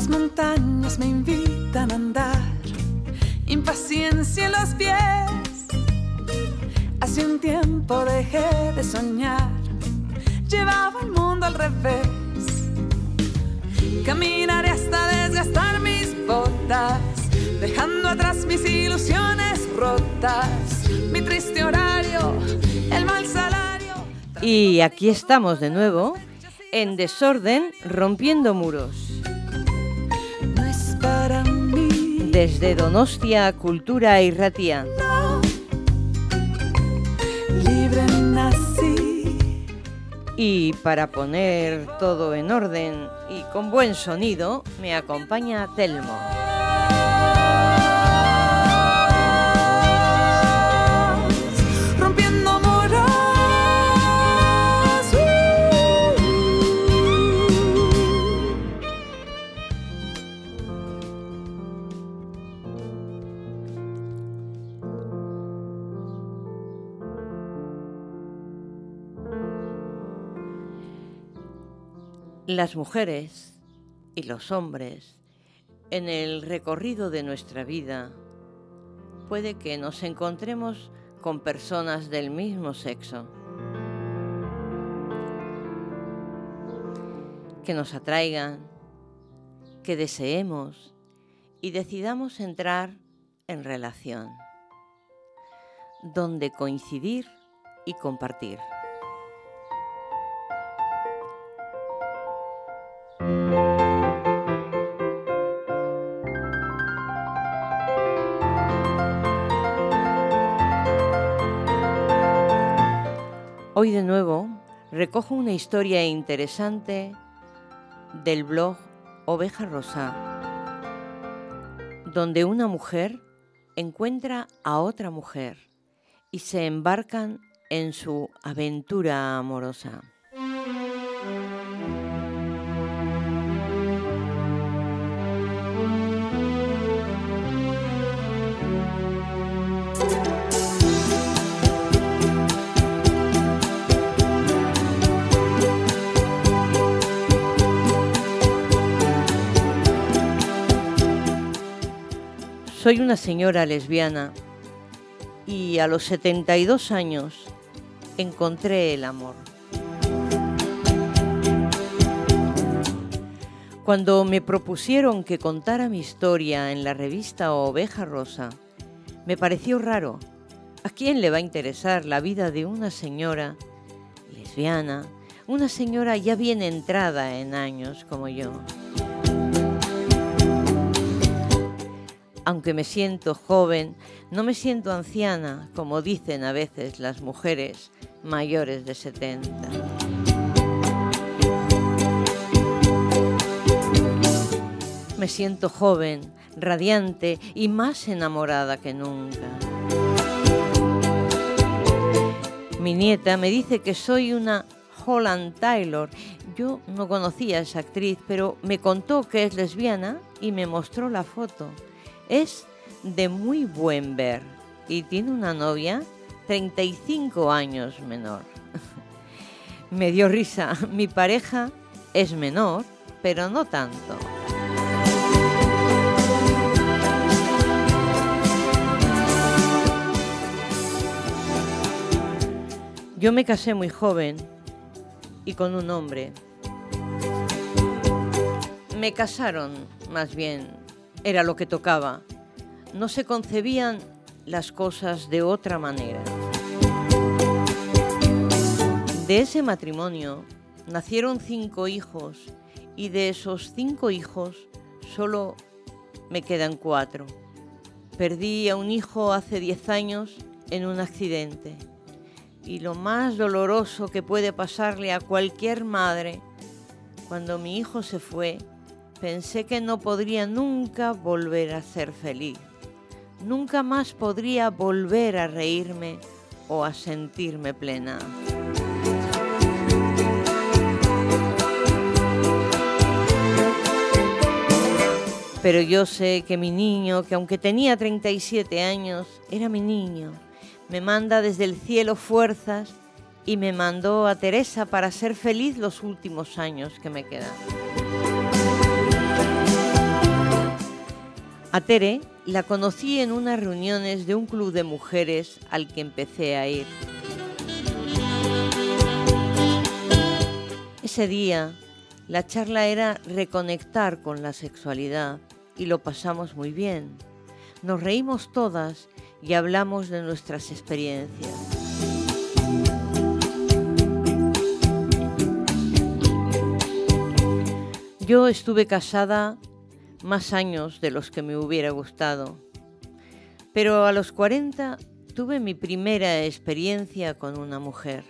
Las montañas me invitan a andar, impaciencia en los pies. Hace un tiempo dejé de soñar, llevaba el mundo al revés. Caminaré hasta desgastar mis botas, dejando atrás mis ilusiones rotas, mi triste horario, el mal salario. Y aquí estamos de nuevo, en desorden, rompiendo muros. Desde Donostia Cultura y Ratia. Y para poner todo en orden y con buen sonido, me acompaña Telmo. Las mujeres y los hombres, en el recorrido de nuestra vida, puede que nos encontremos con personas del mismo sexo, que nos atraigan, que deseemos y decidamos entrar en relación, donde coincidir y compartir. Hoy de nuevo recojo una historia interesante del blog Oveja Rosa, donde una mujer encuentra a otra mujer y se embarcan en su aventura amorosa. Soy una señora lesbiana y a los 72 años encontré el amor. Cuando me propusieron que contara mi historia en la revista Oveja Rosa, me pareció raro. ¿A quién le va a interesar la vida de una señora lesbiana, una señora ya bien entrada en años como yo? Aunque me siento joven, no me siento anciana, como dicen a veces las mujeres mayores de 70. Me siento joven, radiante y más enamorada que nunca. Mi nieta me dice que soy una Holland Taylor. Yo no conocía a esa actriz, pero me contó que es lesbiana y me mostró la foto. Es de muy buen ver y tiene una novia 35 años menor. Me dio risa, mi pareja es menor, pero no tanto. Yo me casé muy joven y con un hombre. Me casaron, más bien, era lo que tocaba. No se concebían las cosas de otra manera. De ese matrimonio nacieron cinco hijos y de esos cinco hijos solo me quedan cuatro. Perdí a un hijo hace diez años en un accidente y lo más doloroso que puede pasarle a cualquier madre, cuando mi hijo se fue, pensé que no podría nunca volver a ser feliz. Nunca más podría volver a reírme o a sentirme plena. Pero yo sé que mi niño, que aunque tenía 37 años, era mi niño, me manda desde el cielo fuerzas y me mandó a Teresa para ser feliz los últimos años que me quedan. A Tere la conocí en unas reuniones de un club de mujeres al que empecé a ir. Ese día la charla era reconectar con la sexualidad y lo pasamos muy bien. Nos reímos todas y hablamos de nuestras experiencias. Yo estuve casada más años de los que me hubiera gustado, pero a los 40 tuve mi primera experiencia con una mujer.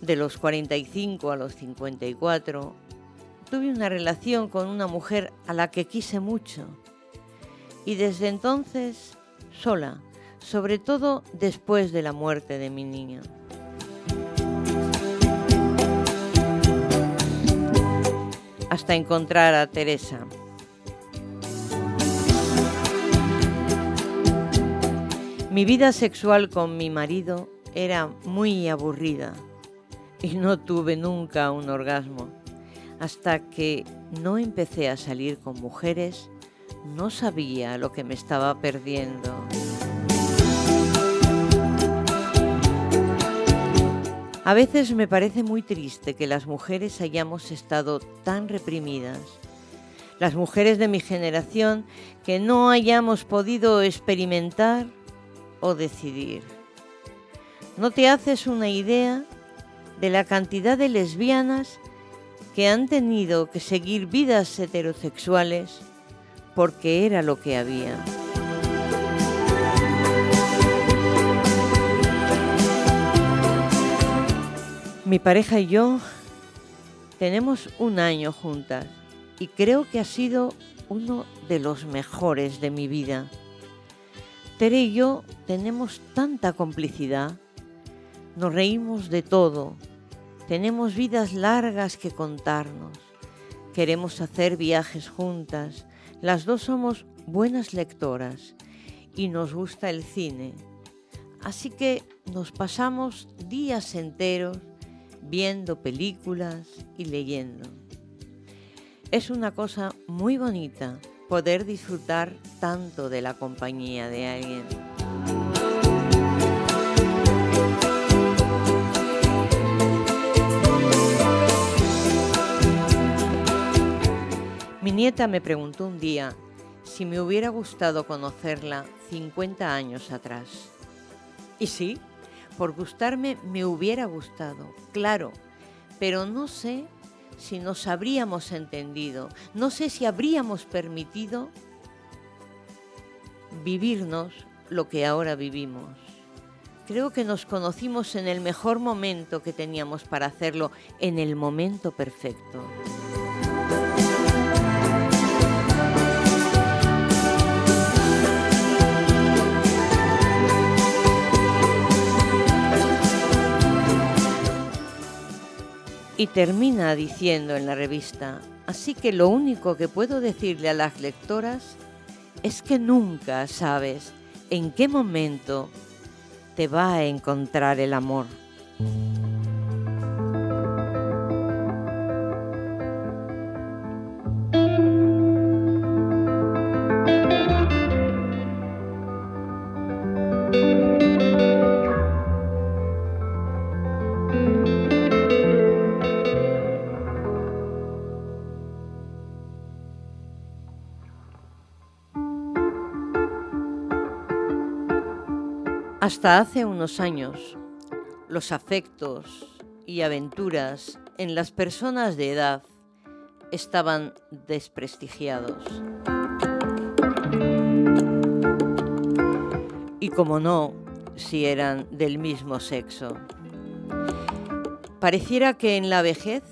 De los 45 a los 54, tuve una relación con una mujer a la que quise mucho y desde entonces sola, sobre todo después de la muerte de mi niño. Hasta encontrar a Teresa. Mi vida sexual con mi marido era muy aburrida y no tuve nunca un orgasmo. Hasta que no empecé a salir con mujeres, no sabía lo que me estaba perdiendo. A veces me parece muy triste que las mujeres hayamos estado tan reprimidas. Las mujeres de mi generación que no hayamos podido experimentar o decidir. ¿No te haces una idea de la cantidad de lesbianas que han tenido que seguir vidas heterosexuales porque era lo que había? Mi pareja y yo tenemos un año juntas y creo que ha sido uno de los mejores de mi vida. Tere y yo tenemos tanta complicidad, nos reímos de todo, tenemos vidas largas que contarnos, queremos hacer viajes juntas, las dos somos buenas lectoras y nos gusta el cine. Así que nos pasamos días enteros viendo películas y leyendo. Es una cosa muy bonita poder disfrutar tanto de la compañía de alguien. Mi nieta me preguntó un día si me hubiera gustado conocerla 50 años atrás. Y sí, por gustarme me hubiera gustado, claro, pero no sé si nos habríamos entendido, no sé si habríamos permitido vivirnos lo que ahora vivimos. Creo que nos conocimos en el mejor momento que teníamos para hacerlo, en el momento perfecto. Y termina diciendo en la revista, así que lo único que puedo decirle a las lectoras es que nunca sabes en qué momento te va a encontrar el amor. Hasta hace unos años, los afectos y aventuras en las personas de edad estaban desprestigiados. Y como no, si eran del mismo sexo. Pareciera que en la vejez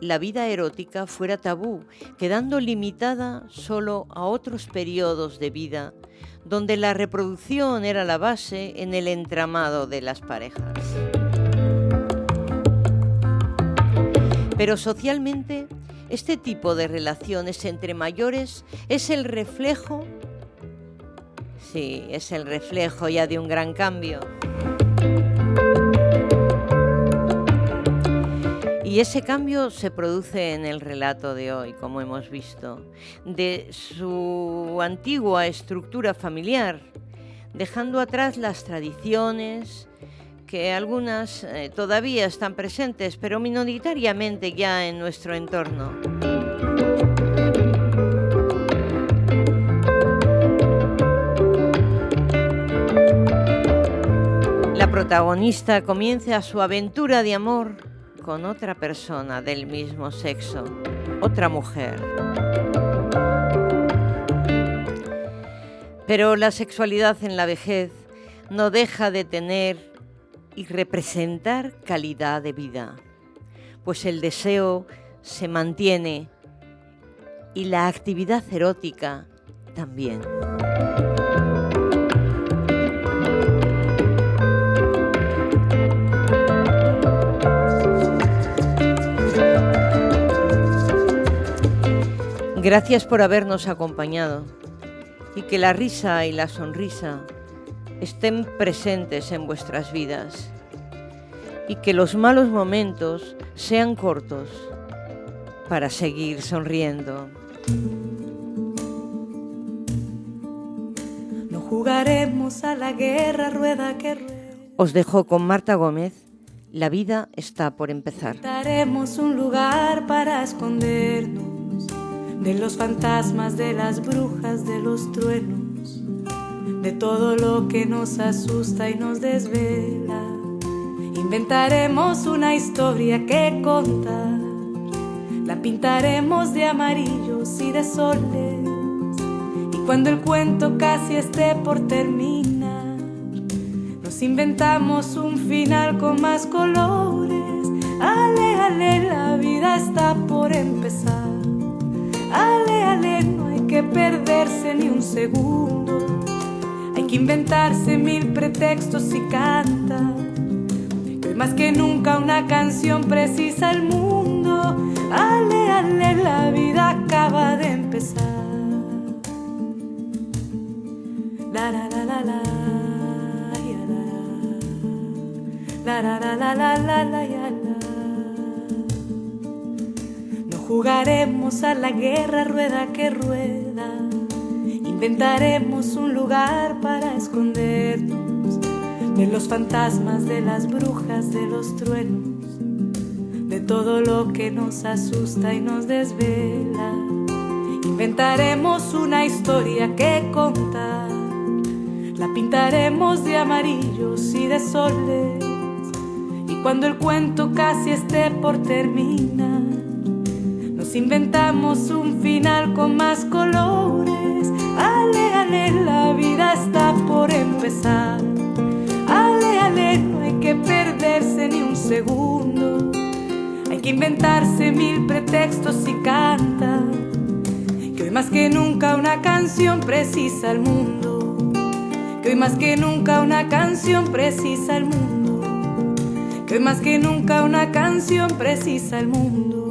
la vida erótica fuera tabú, quedando limitada solo a otros periodos de vida donde la reproducción era la base en el entramado de las parejas. Pero socialmente, este tipo de relaciones entre mayores es el reflejo, sí, es el reflejo ya de un gran cambio. Y ese cambio se produce en el relato de hoy, como hemos visto, de su antigua estructura familiar, dejando atrás las tradiciones, que algunas eh, todavía están presentes, pero minoritariamente ya en nuestro entorno. La protagonista comienza su aventura de amor con otra persona del mismo sexo, otra mujer. Pero la sexualidad en la vejez no deja de tener y representar calidad de vida, pues el deseo se mantiene y la actividad erótica también. Gracias por habernos acompañado y que la risa y la sonrisa estén presentes en vuestras vidas y que los malos momentos sean cortos para seguir sonriendo. No jugaremos a la guerra rueda que rueda. Os dejo con Marta Gómez. La vida está por empezar. Daremos un lugar para escondernos de los fantasmas, de las brujas, de los truenos de todo lo que nos asusta y nos desvela. Inventaremos una historia que contar, la pintaremos de amarillos y de soles. Y cuando el cuento casi esté por terminar, nos inventamos un final con más colores. Ale, ale, la vida está por empezar. Ale, ale, no hay que perderse ni un segundo inventarse mil pretextos y canta. hoy más que nunca una canción precisa el mundo. Ale, ale, la vida acaba de empezar. La la la la la. La la la la la la la jugaremos a la guerra rueda que rueda Inventaremos un lugar para escondernos de los fantasmas, de las brujas, de los truenos, de todo lo que nos asusta y nos desvela. Inventaremos una historia que contar, la pintaremos de amarillos y de soles. Y cuando el cuento casi esté por terminar, nos inventamos un final con más colores Ale, ale, la vida está por empezar. Ale, ale, no hay que perderse ni un segundo. Hay que inventarse mil pretextos y cantar. Que hoy más que nunca una canción precisa al mundo. Que hoy más que nunca una canción precisa al mundo. Que hoy más que nunca una canción precisa al mundo.